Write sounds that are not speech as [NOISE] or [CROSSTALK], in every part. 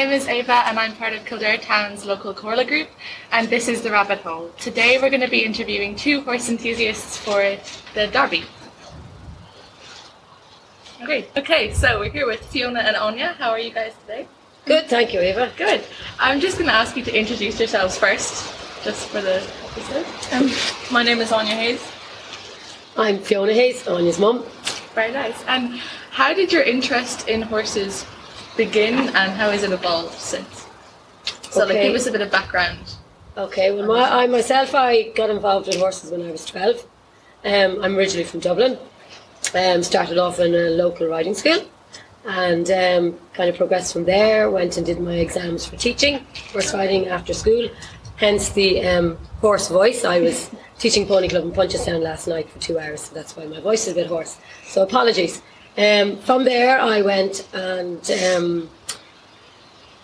name is Ava and I'm part of Kildare Town's local Comhairle group and this is The Rabbit Hole. Today we're going to be interviewing two horse enthusiasts for the Derby. Okay, okay, so we're here with Fiona and Anya. How are you guys today? Good, thank you, Ava. Good. I'm just going to ask you to introduce yourselves first, just for the episode. Um, my name is Anya Hayes. I'm Fiona Hayes, Anya's mum. Very nice. And how did your interest in horses begin and how has it evolved since? So like give us a bit of background. Okay, well, my, I myself, I got involved in horses when I was 12. Um, I'm originally from Dublin. Um, started off in a local riding school and um, kind of progressed from there. Went and did my exams for teaching, horse riding after school. Hence the um, hoarse voice. I was [LAUGHS] teaching Pony Club in Punchestown last night for two hours, so that's why my voice is a bit hoarse. So apologies. Um, from there, I went and um,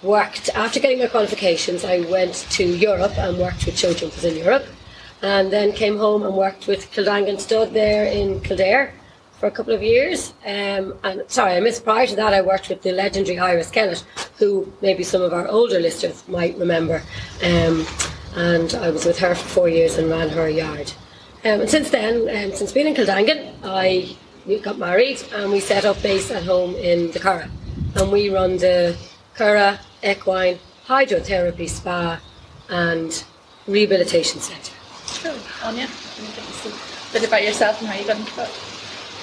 worked after getting my qualifications. I went to Europe and worked with show jumpers in Europe, and then came home and worked with Kildangan Stud there in Kildare for a couple of years. Um, and sorry, I missed prior to that. I worked with the legendary Iris Kellett, who maybe some of our older listeners might remember. Um, and I was with her for four years and ran her yard. Um, and since then, um, since being in Kildangan, I we got married and we set up base at home in the Curragh. And we run the Curragh Equine Hydrotherapy Spa and Rehabilitation Centre. Sure. Anya, can you give us a bit about yourself and how you got into it?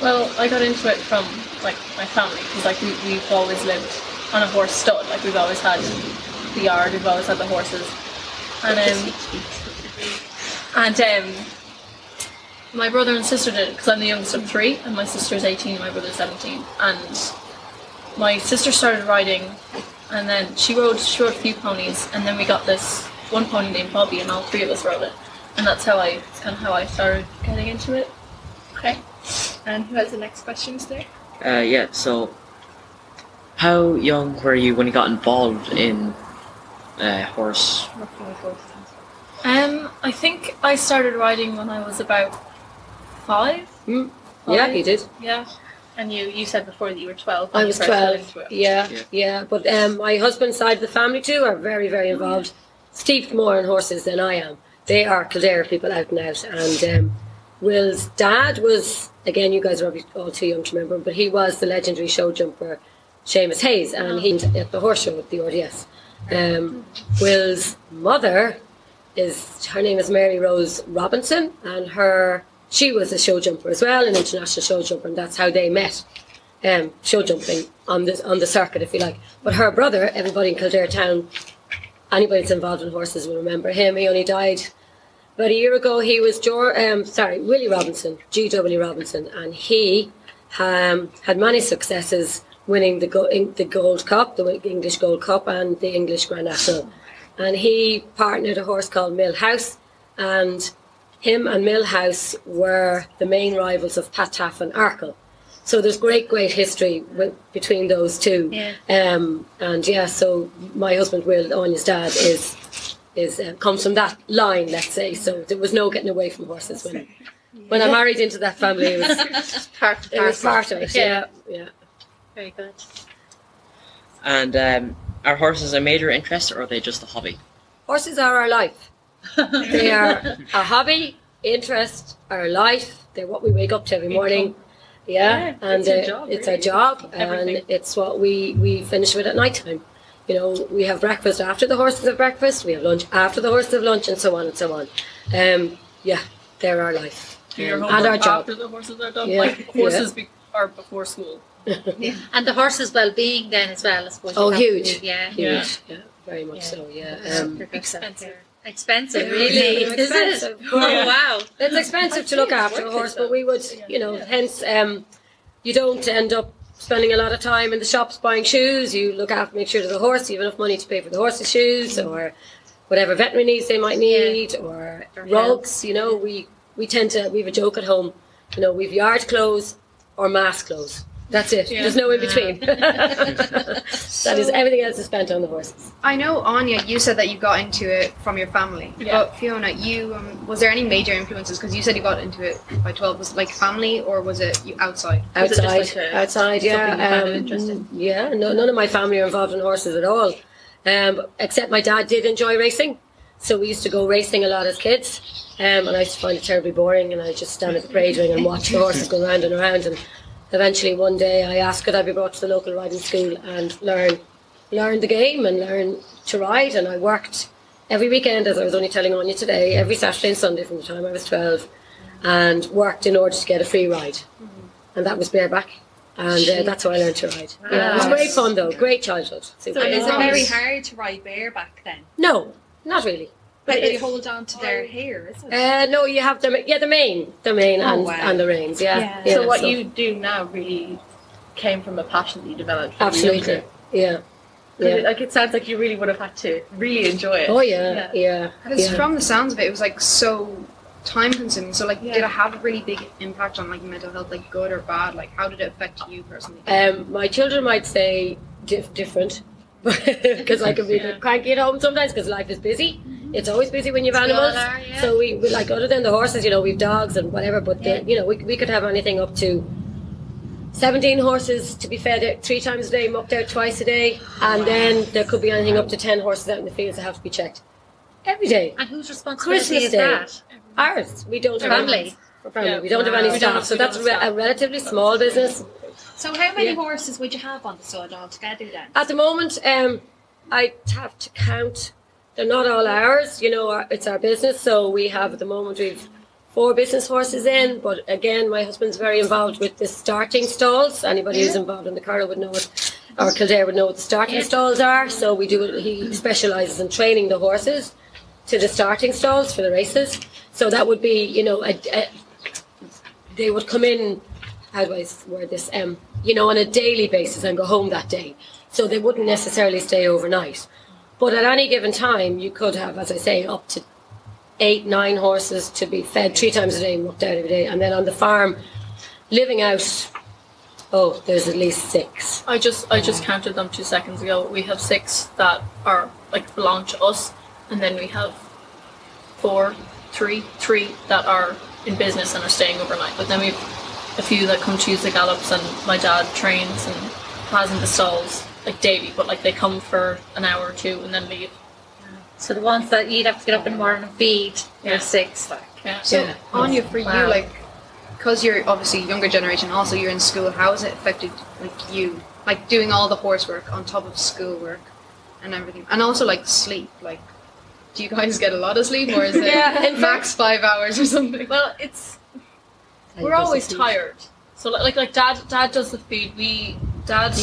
Well, I got into it from like my family because like we, we've always lived on a horse stud. Like we've always had the yard, we've always had the horses, and um, and um, my brother and sister did it because I'm the youngest of three, and my sister's 18, my brother's 17, and my sister started riding, and then she rode she rode a few ponies, and then we got this one pony named Bobby, and all three of us rode it, and that's how I it's kind of how I started getting into it. Okay. And who has the next question today? Uh, yeah, so how young were you when you got involved in uh, horse? Working with horses. Um, I think I started riding when I was about five. Mm. Yeah, Five? he did. Yeah. And you, you said before that you were 12. I was 12. Yeah, Yeah. yeah. But um, my husband's side of the family too are very, very involved. Steeped more in horses than I am. They are Kildare people out and out. And um, Will's dad was, again, you guys are probably all too young to remember, him, but he was the legendary show jumper Seamus Hayes, and he at the horse show at the RDS. Um, Will's mother is her name is Mary Rose Robinson, and her she was a show jumper as well, an international show jumper, and that's how they met. Um, show jumping on the on the circuit, if you like. But her brother, everybody in Kildare town, anybody that's involved in horses will remember him. He only died about a year ago. He was Jor, um, sorry, Willie Robinson, G. W. Robinson, and he um, had many successes winning the the Gold Cup, the English Gold Cup, and the English Grand National. And he partnered a horse called Millhouse, and him and Millhouse were the main rivals of Pat Taaffe and Arkle. So there's great, great history with, between those two. Yeah. Um, and yeah, so my husband Will, Anya's dad, is is uh, comes from that line, let's say. So there was no getting away from horses when when I married into that family. It was [LAUGHS] Part it was part of it. Yeah, yeah. Very good. And um, are horses a major interest or are they just a hobby? Horses are our life. They are a hobby, interest, our life. They're what we wake up to every morning. Yeah, Yeah, and it's your uh, job, it's really. our job, and it's what we we finish with at night time. You know, we have breakfast after the horses have breakfast. We have lunch after the horses have lunch, and so on and so on. Um, yeah, they're our life. Do your Um, and our job. after the horses are done. Yeah, Like horses be- are before school. [LAUGHS] Yeah. And the horse's well-being then as well, I suppose. Oh, you have to huge. do, Yeah. Huge, yeah, very much Yeah. so. Yeah, Yeah. um, Expensive. Expensive, really, Yeah. is it? Expensive. Oh, wow. it's expensive to look after a horse, but we would, you know, hence um, you don't end up spending a lot of time in the shops buying shoes. You look after, make sure that the horse you have enough money to pay for the horse's shoes or whatever veterinary needs they might need or Or rugs. You know, we we tend to we have a joke at home. You know, we've yard clothes or mass clothes. That's it. Yeah. There's no in between. [LAUGHS] that is everything else is spent on the horses. I know Anya, you said that you got into it from your family. Yeah. But Fiona, you um, was there any major influences? Because you said you got into it by twelve. Was it like family or was it you outside? Was it outside, like a- outside, yeah, something you found um, interesting? yeah. No, none of my family are involved in horses at all. Um, except my dad did enjoy racing, so we used to go racing a lot as kids. Um, and I used to find it terribly boring, and I just stand at the parade ring and watch the horses go round and around. And eventually, one day, I asked could I be brought to the local riding school and learn learn the game and learn to ride. And I worked every weekend, as I was only telling on you today, every Saturday and Sunday from the time I was twelve, and worked in order to get a free ride. And that was bareback. And uh, that's how I learned to ride. Yeah, it was great fun though, great childhood. Super. And is it Wow. very hard to ride bareback then? No, not really. But But they hold on to their hair, isn't it? Uh, no, you have the yeah the mane, the mane Oh, and, wow. and the reins. Yeah. Yeah. yeah so what you do now really came from a passion that you developed. when you were absolutely younger. yeah 'Cause it- yeah Like it sounds like you really would have had to really enjoy it. oh yeah yeah Because yeah. from the sounds of it, it was like so time consuming. So like, Yeah. did it have a really big impact on like mental health, like good or bad? Like, how did it affect you personally? Um, my children might say dif- different [LAUGHS] because I can be a bit cranky at home sometimes because life is busy. It's always busy when you have animals. are, yeah. So we, we like other than the horses, you know, we've dogs and whatever. But Yeah. the, you know, we, we could have anything up to seventeen horses to be fed out three times a day, mucked out twice a day, and then there could be anything up to ten horses out in the fields that have to be checked every day. And whose responsibility Christmas is Day. that? Ours. We don't have Family. Any, family. Yeah. We don't have any We staff, so that's re- staff. a relatively small business. So how many Yeah. horses would you have on the stud altogether then? At the moment, um, I have to count. They're not all ours, you know. Our, it's our business, so we have at the moment we've four business horses in. But again, my husband's very involved with the starting stalls. Anybody who's involved in the Carlow would know it, or Kildare would know what the starting stalls are. So we do. He specialises in training the horses to the starting stalls for the races. So that would be, you know, a, a, they would come in. How do I word this? Um, you know, on a daily basis and go home that day. So they wouldn't necessarily stay overnight. But at any given time, you could have, as I say, up to eight, nine horses to be fed three times a day and worked out every day. And then on the farm, living out, oh, there's at least six. I just I just counted them two seconds ago. We have six that are like belong to us, and then we have four, three, three that are in business and are staying overnight. But then we've a few that come to use the gallops, and my dad trains and has in the stalls like daily. But like they come for an hour or two and then leave. So the ones that you'd have to get up in the morning and feed, Yeah. you're six. Like. Yeah. So Yeah. Anya, for Wow. you, like, because you're obviously younger generation, also you're in school. How has it affected like you, like doing all the horse work on top of school work and everything, and also like sleep? Like, do you guys get a lot of sleep, or is it [LAUGHS] Yeah, in max five hours or something? Well, it's we're always tired. So like like, like dad dad does the feed. We dad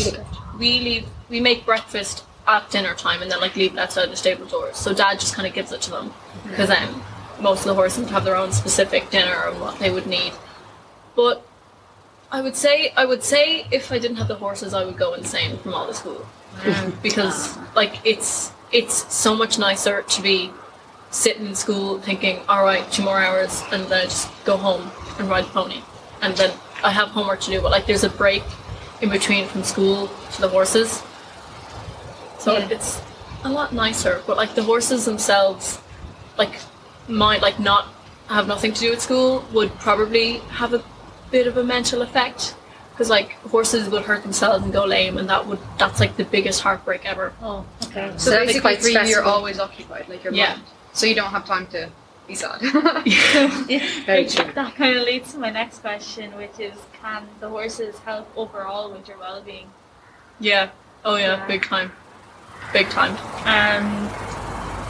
we leave we make breakfast at dinner time and then like leave it outside the stable doors. So dad just kind of gives it to them because then most of the horses would have their own specific dinner and what they would need. But I would say I would say if I didn't have the horses, I would go insane from all the school [LAUGHS] because like it's it's so much nicer to be sitting in school thinking, all right, two more hours, and then I just go home and ride the pony, and then I have homework to do. But like, there's a break in between from school to the horses, so Yeah. it's a lot nicer. But like the horses themselves, like might like not have nothing to do with school, would probably have a bit of a mental effect. Because like horses would hurt themselves and go lame, and that would that's like the biggest heartbreak ever. Oh, okay. So, that'd basically, quite for you, you're always occupied, like your Yeah. mind. So you don't have time to be sad. [LAUGHS] Very true. That kind of leads to my next question, which is can the horses help overall with your well being? Yeah. Oh yeah, Yeah. big time. Big time. And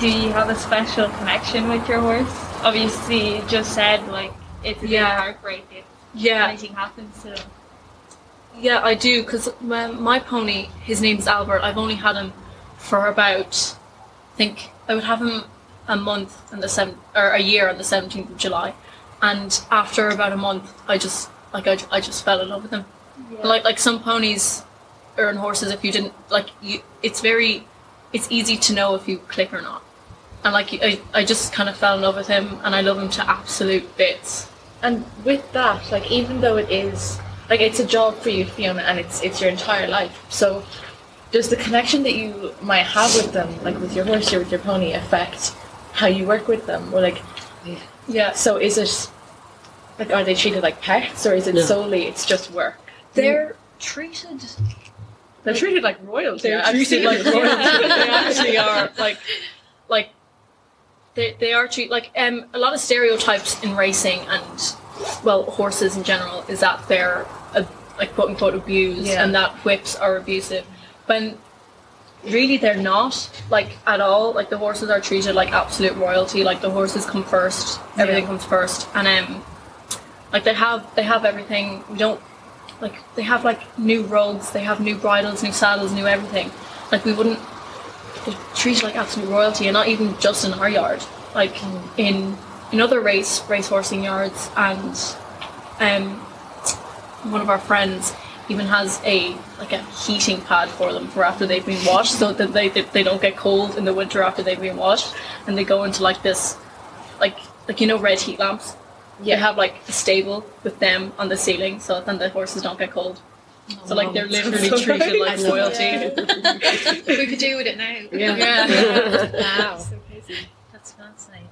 do you have a special connection with your horse? Obviously, you just said like it's a Yeah. heartbreak if Yeah. anything happens to them. Yeah, I do because my, my pony, his name's Albert. I've only had him for about, I think I would have him a month and the seven or a year on the seventeenth of July, and after about a month, I just like I, I just fell in love with him. Like like some ponies or in horses, if you didn't like you, it's very, it's easy to know if you click or not. And like I, I just kind of fell in love with him, and I love him to absolute bits. And with that, like even though it is like it's a job for you, Fiona, and it's it's your entire life. So does the connection that you might have with them, like with your horse or with your pony, affect how you work with them? Or like Yeah. so is it like are they treated like pets or is it No. solely it's just work? They're treated they're treated like royalty. They're actually, treated like like royalty. royalty. [LAUGHS] they actually are like like they they are treated like um a lot of stereotypes in racing and well horses in general is that they're uh, like quote unquote abused Yeah. and that whips are abusive when really they're not like at all. Like the horses are treated like absolute royalty. Like the horses come first. Everything comes first. And um like they have they have everything. We don't like they have like new rugs. They have new bridles new saddles new everything. Like we wouldn't they're like absolute royalty and not even just in our yard. Like in in other race race horsing yards and um one of our friends even has a like a heating pad for them for after they've been washed so that they, they, they don't get cold in the winter after they've been washed and they go into like this like like you know red heat lamps they have like a stable with them on the ceiling so then the horses don't get cold so like they're literally treated like royalty [LAUGHS] we could do with it now. Yeah. yeah [LAUGHS] Wow. That's fascinating.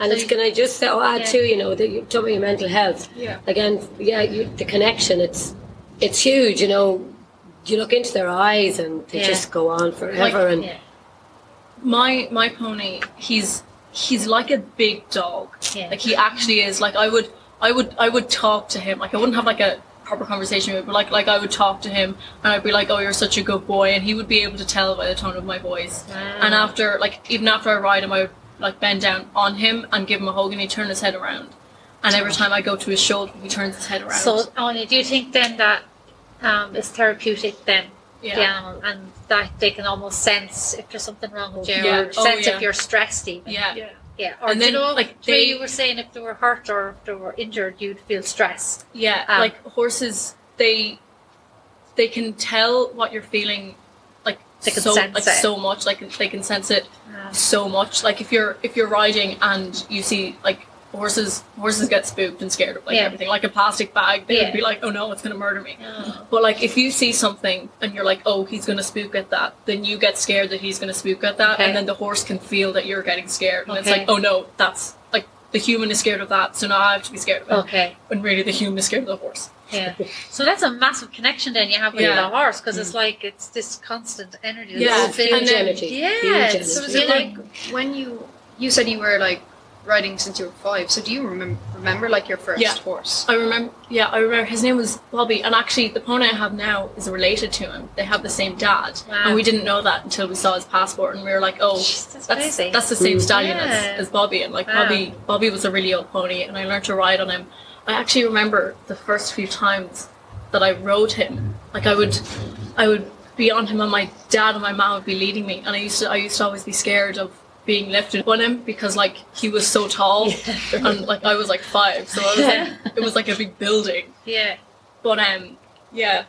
And it's can I just uh, add Yeah. too, you know, the, you talk about your mental health. Yeah. Again, yeah, you, the connection. It's it's huge. You know, you look into their eyes and they Yeah. just go on forever. and Yeah. my my pony he's he's like a big dog Yeah. like he actually is like i would i would i would talk to him like i wouldn't have like a proper conversation with him but like like i would talk to him and i'd be like oh you're such a good boy and he would be able to tell by the tone of my voice and after like even after i ride him i would like bend down on him and give him a hug and he'd turn his head around and every time i go to his shoulder he turns his head around So, Anya, do you think then that um, it's therapeutic then, the yeah animal, and that they can almost sense if there's something wrong with you, Yeah. or Oh, sense yeah. if you're stressed even? yeah Yeah. Or And do you know, like, like the way they- you were saying if they were hurt or if they were injured, you'd feel stress. Yeah, Um, like horses, they they can tell what you're feeling, like They can so sense like it. so much. Like they can sense it Um, so much. Like if you're if you're riding and you see like horses horses get spooked and scared of like Yeah. everything, like a plastic bag, they Yeah. would be like, oh no, it's gonna murder me. oh, But like if you see something and you're like, oh, he's gonna spook at that, then you get scared that he's gonna spook at that, Okay. and then the horse can feel that you're getting scared, and it's like, oh no, that's like the human is scared of that, so now I have to be scared of it. okay. When really the human is scared of the horse. Yeah. So that's a massive connection then you have with Yeah. the horse because it's mm. like it's this constant energy. this Yeah, feeling. and huge then- energy. Yeah, Huge it's So energy. is it know, like when you you said you were like riding since you were five? So do you remember remember like your first Yeah. horse? I remember, yeah, I remember his name was Bobby, and actually the pony I have now is related to him. They have the same dad, Wow. and we didn't know that until we saw his passport, and we were like, oh, Jeez, that's that's that's the same stallion Yeah. as, as Bobby, and like Wow. Bobby, Bobby was a really old pony, and I learned to ride on him. I actually remember the first few times that I rode him, like I would, I would be on him, and my dad and my mom would be leading me, and I used to, I used to always be scared of being lifted on him because like he was so tall and like I was like five so I was like [LAUGHS] it was like a big building yeah. but um, yeah,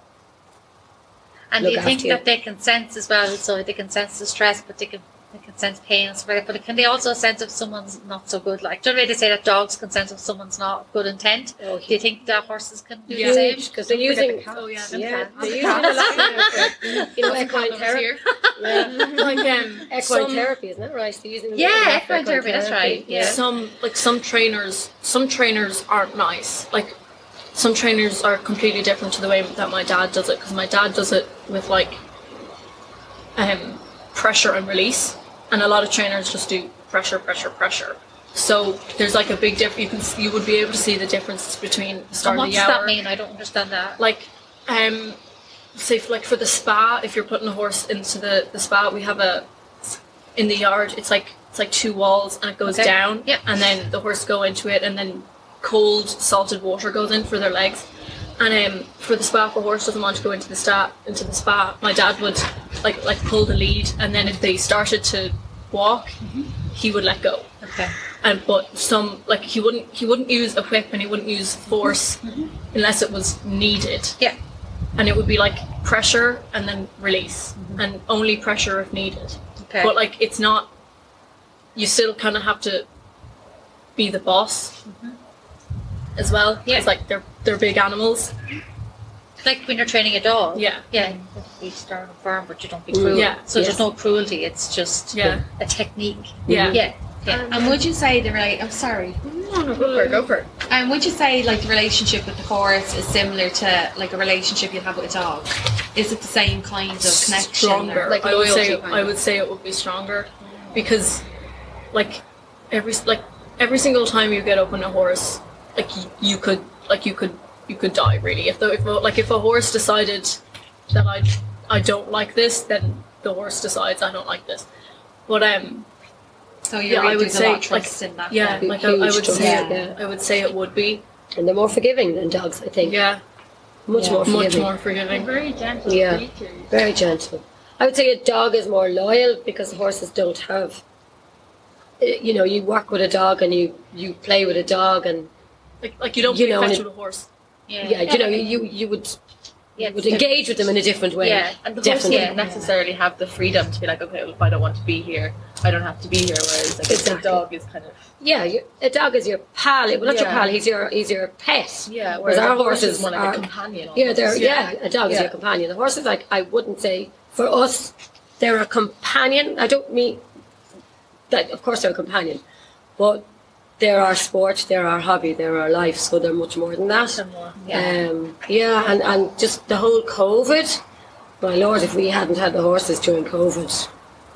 And do you think you. that they can sense as well? So they can sense the stress, but they can they can sense pain and stuff like that. But can they also sense if someone's not so good? Like, do you know they say that dogs can sense if someone's not good intent? Oh, Do you think that horses can do Yeah. the same? because they're using. the cat. oh yeah, Yeah, cat. they're using cat. a lot of, [LAUGHS] you know, equine therapy. Yeah. like um, Equine some, therapy, isn't that right? They're using Yeah, lot for equine therapy, that's right, yeah. some like some trainers, some trainers aren't nice. Like some trainers are completely different to the way that my dad does it because my dad does it with like um pressure and release, and a lot of trainers just do pressure, pressure, pressure. So there's like a big difference. You can you would be able to see the difference between the start And what does that mean? I don't understand that. like um say for, like for the spa if you're putting a horse into the the spa we have a in the yard it's like it's like two walls and it goes Okay. down Yep. and then the horse go into it and then cold salted water goes in for their legs and um for the spa if a horse doesn't want to go into the spa into the spa my dad would like like pull the lead and then if they started to walk Mm-hmm. he would let go Okay. and but some like he wouldn't he wouldn't use a whip and he wouldn't use force unless it was needed Mm-hmm. Yeah. and it would be like pressure and then release and only pressure if needed Okay. but like it's not you still kind of have to be the boss as well. Yeah. it's like they're they're big animals like when you're training a dog. yeah Yeah, you start to be stern firm, but you don't be cruel. Yeah. So Yes. there's no cruelty. It's just Yeah. a technique. yeah Yeah. Yeah. Um, and would you say they're like, I'm sorry, No, no, go for it. Go for it. And would you say like the relationship with the horse is similar to like a relationship you have with a dog? Is it the same kind of connection? stronger. or- Like I would say kind I would say it would be stronger because like every like every single time you get up on a horse, like you, you could like you could you could die really if the if a, like if a horse decided that I I don't like this, then the horse decides I don't like this. But um So you're yeah, I would say, lot of in that. yeah, like I, I would trust, say yeah. I would say it would be And they're more forgiving than dogs, I think. yeah Much Yeah. more much forgiving. more forgiving. Very gentle Yeah. creatures. Very gentle. I would say a dog is more loyal because horses don't have. uh, You know, you work with a dog and you you play with a dog and Like like you don't You play know, fetch with a horse. Yeah. yeah, you know you you would Yeah, would engage with them in a different way. Yeah. And the horse Definitely. wouldn't necessarily have the freedom to be like, okay, well, if I don't want to be here, I don't have to be here. Whereas like Exactly. a dog is kind of Yeah, you, a dog is your pal. Well, not your pal. He's your he's your pet. yeah. Whereas Whereas our our horse horses is more like are- a companion. Yeah, they're almost. yeah. a dog is your companion. The horse is like I wouldn't say for us they're a companion. I don't mean that. Of course, they're a companion, but they're our sport. They're our hobby. They're our life. So they're much more than that. Similar. Yeah. Um, yeah, and, and just the whole COVID. My lord, if we hadn't had the horses during COVID,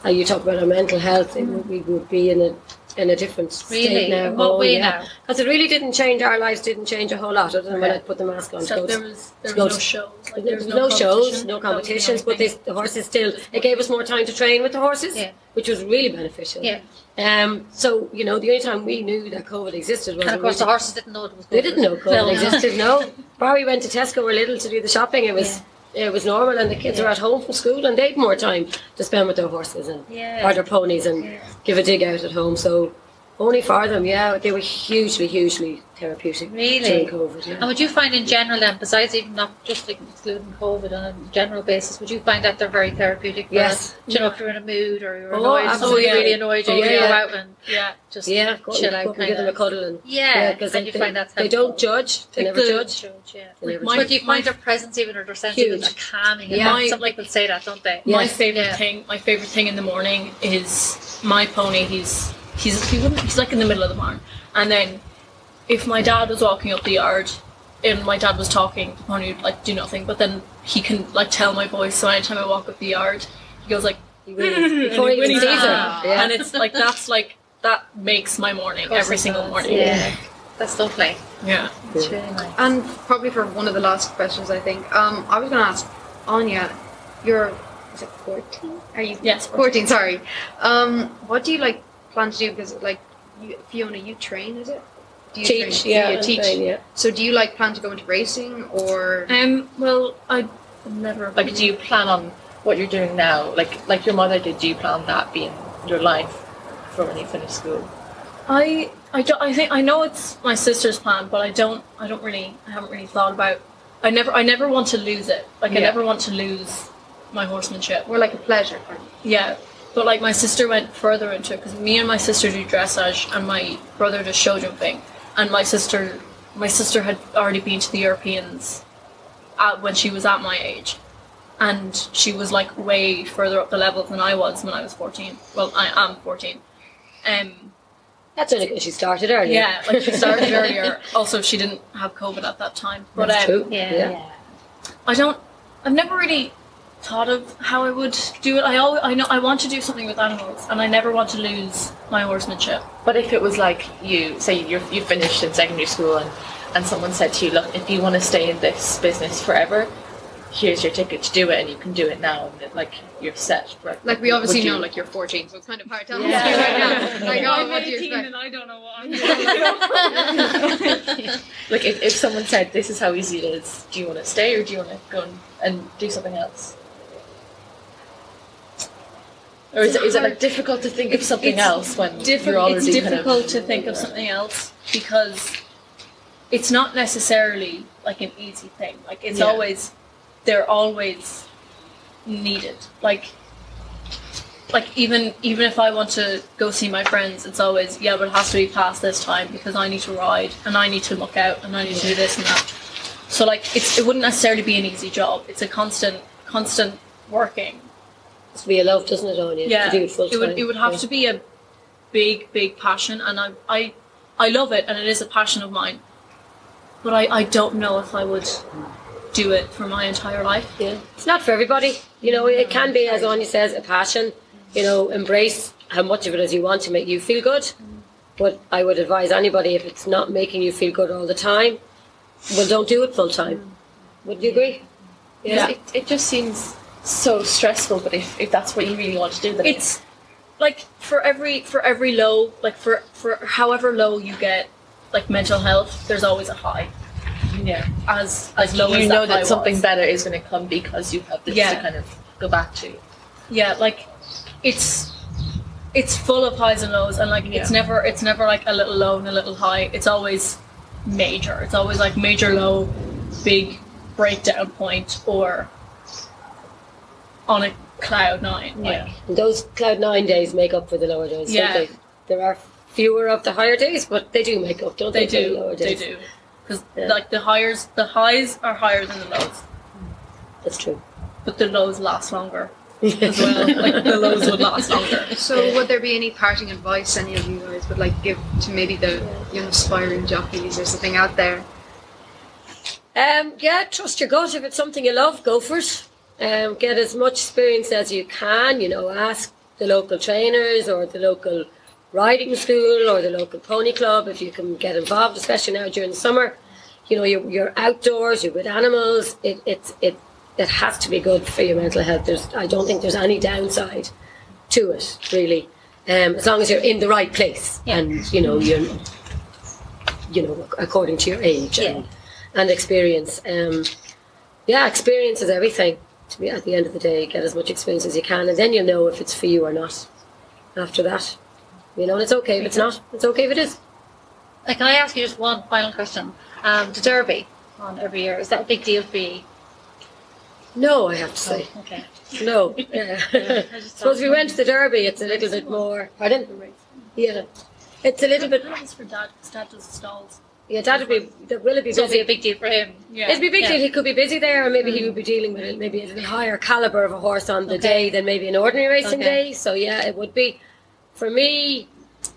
uh, you talk about our mental health, it we would be in a in a different state Really? now. What oh, way yeah. now? Because it really didn't change our lives. Didn't change a whole lot, other than when I put the mask on. So to- there was there was no shows. Like, there was no, shows, no competitions, but they, the horses still it gave us more time to train with the horses, Yeah. which was really beneficial. Yeah. Um. So you know, the only time we knew that COVID existed was And of course, the horses didn't know it was. COVID. they didn't know COVID No. existed. No, bar we went to Tesco or Lidl to do the shopping. It was it was normal, and the kids Yeah. were at home from school, and they'd more time to spend with their horses and Yeah. or their ponies and Yeah. give a dig out at home. So only for them, yeah, they were hugely, hugely therapeutic Really? during COVID. Yeah. And would you find in general then, besides even not just like excluding COVID on a general basis, would you find that they're very therapeutic? Yes. us? Do you know if you're in a mood or you're Oh, annoyed, somebody absolutely. really annoyed you, Oh, you yeah. go out and Yeah. just Yeah, go, chill out go kind give them a cuddle and Yeah, because and they, you find that's they don't judge. They Like never judge. Judge, yeah. They never my- but you find their presence even or their sense Huge. of like calming? Yeah. Yeah, My- some people say that, don't they? My favorite Yeah. thing, my favorite thing in the morning is my pony. He's he's he wouldn't, he's like in the middle of the barn, and then if my dad was walking up the yard, and my dad was talking, the pony would like do nothing. But then he can like tell my voice, so anytime I walk up the yard, he goes like, He wins. Before [LAUGHS] he even sees at Yeah. and it's like that's like that makes my morning every single does, morning. Yeah, that's lovely. yeah. It's really nice. And probably for one of the last questions, I think um, I was going to ask Anya, you're is it fourteen? Are you Yes, fourteen? Sorry. Um, what do you like plan to do? Because like you, Fiona, you train, is it? Do you Teach, train? yeah, you teach. fine, yeah. So do you like plan to go into racing or? Um. Well, I never Like, do you plan on what you're doing now? Like, like your mother did. Do you plan that being your life for when you finish school? I I don't I think I know it's my sister's plan, but I don't I don't really I haven't really thought about I never I never want to lose it. Like I never want to lose my horsemanship. We're like a pleasure? Kind of? Yeah. But like my sister went further into it because me and my sister do dressage and my brother does show jumping, and my sister my sister had already been to the Europeans at, when she was at my age, and she was like way further up the level than I was when I was fourteen. Well, I am fourteen. Um, That's only because she started earlier. yeah, like she started [LAUGHS] earlier. Also, she didn't have COVID at that time. But That's um, true. Yeah. I don't. I've never really thought of how I would do it. I always, I know I want to do something with animals, and I never want to lose my horsemanship. But if it was like you say you you finished in secondary school and and someone said to you, look, if you want to stay in this business forever, here's your ticket to do it, and you can do it now, and it, like you're set. For, Like we obviously would you- know, like you're 14, so it's kind of hard to Yeah. you right now. Like, oh, I'm what do you 18 expect? and I don't know what I'm [LAUGHS] doing. like if, if someone said this is how easy it is, do you want to stay or do you want to go and, and do something else? Or is it, is it like difficult to think of something It's else when Diffi- you're already it's kind difficult of to think of something else because it's not necessarily like an easy thing. Like it's Yeah. always they're always needed. Like like even even if I want to go see my friends, it's always yeah, but it has to be past this time because I need to ride and I need to look out and I need to do this and that. So like it's it wouldn't necessarily be an easy job. It's a constant constant working. It's to be a love, doesn't it, Anya? Yeah, To do it full it would it would have Yeah. to be a big big passion, and I I I love it, and it is a passion of mine. but I, I don't know if I would do it for my entire life. Yeah, it's not for everybody. You know, it can be, as Anya says, a passion. You know, embrace how much of it as you want to make you feel good. But I would advise anybody if it's not making you feel good all the time, well, don't do it full time. Would you agree? Yeah. It, it just seems so stressful, but if, if that's what you really want to do, then It's like for every for every low, like for for however low you get, like mental health, there's always a high. yeah. As as low you as you know that, that something was. better is going to come because you have this Yeah. to kind of go back to. yeah like it's it's full of highs and lows and like it's never it's never like a little low and a little high it's always major it's always like major low big breakdown point or on a cloud nine like Yeah. And those cloud nine days make up for the lower days. Yeah. Don't they? There are fewer of the higher days, but they do make up, don't they? they for the lower do they do because Yeah. like the highs the highs are higher than the lows That's true. but the lows last longer as well like the lows would last [LAUGHS] longer So, would there be any parting advice any of you guys would like give to maybe the young aspiring jockeys or something out there? Um, yeah, trust your gut. If it's something you love, go for it. Um, get as much experience as you can. You know, ask the local trainers or the local riding school or the local pony club if you can get involved, especially now during the summer. You know, you're, you're outdoors, you're with animals. It, it's it it has to be good for your mental health. There's I don't think there's any downside to it really, um, as long as you're in the right place and you know you're you know according to your age and and experience. Um, yeah, experience is everything. To be at the end of the day, get as much experience as you can, and then you'll know if it's for you or not. After that, you know, and it's okay if it's not. It's okay if it is. Like, can I ask you just one final question? Um, the Derby on every year is that a big deal for you? No, I have to say Oh, okay. no. [LAUGHS] Yeah. I [LAUGHS] Suppose we went to the Derby, it's a little bit more. Pardon? Yeah, it's a little bit. Was for dad dad does stalls Yeah, Dad would be. that- Will it be So it'll be busy? a big deal for him. yeah It'd be a big Yeah. deal. He could be busy there, or maybe he mm. would be dealing with maybe a little higher caliber of a horse on the Okay. day than maybe an ordinary racing Okay. day. So yeah, it would be. For me,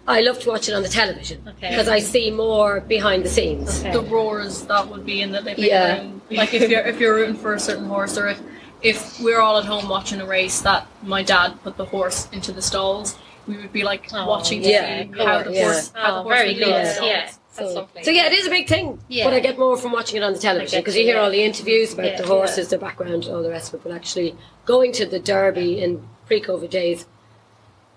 I love to watch it on the television Okay. because I see more behind the scenes. Okay. the roars that would be in the living Yeah. room. Like if you're if you're rooting for a certain horse, or if if we're all at home watching a race that my dad put the horse into the stalls, we would be like Oh, watching to yeah, see how the yeah. horse how the Oh, horse very would good. lead the Yeah. Yeah. So, lovely. so yeah, it is a big thing, Yeah. but I get more from watching it on the television because you hear all the interviews about Yeah. the horses, their background, all the rest of it. But actually, going to the Derby in pre-COVID days,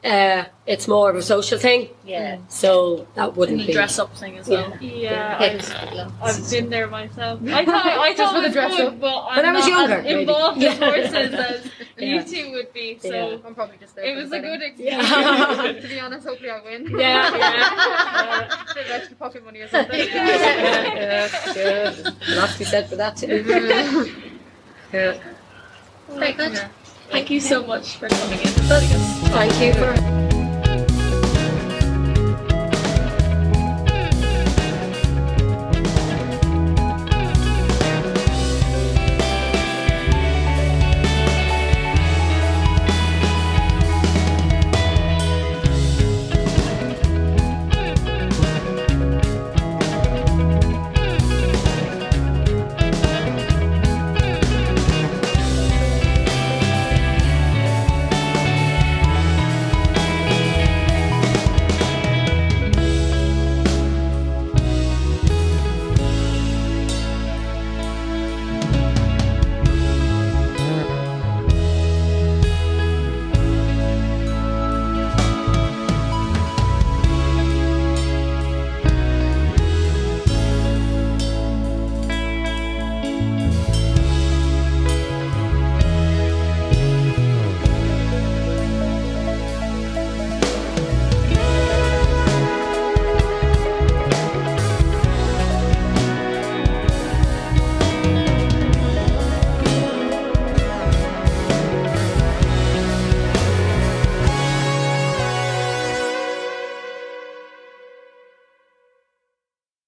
uh, it's more of a social thing. Yeah. So that wouldn't And the be. dress up thing as well. Yeah, Yeah. I've, I've been there myself. I thought I [LAUGHS] thought for it the was dress good, up. but I'm When I was younger, as maybe. involved in horses as [LAUGHS] Yeah. you two would be. So Yeah. I'm probably just there. it was the a good betting. experience. [LAUGHS] to be honest, hopefully I win. Yeah, yeah. Bit of extra pocket money or something. yeah, yeah, yeah. Lots to be said for that too. yeah. Very good. Thank you so much for coming in. Thank you for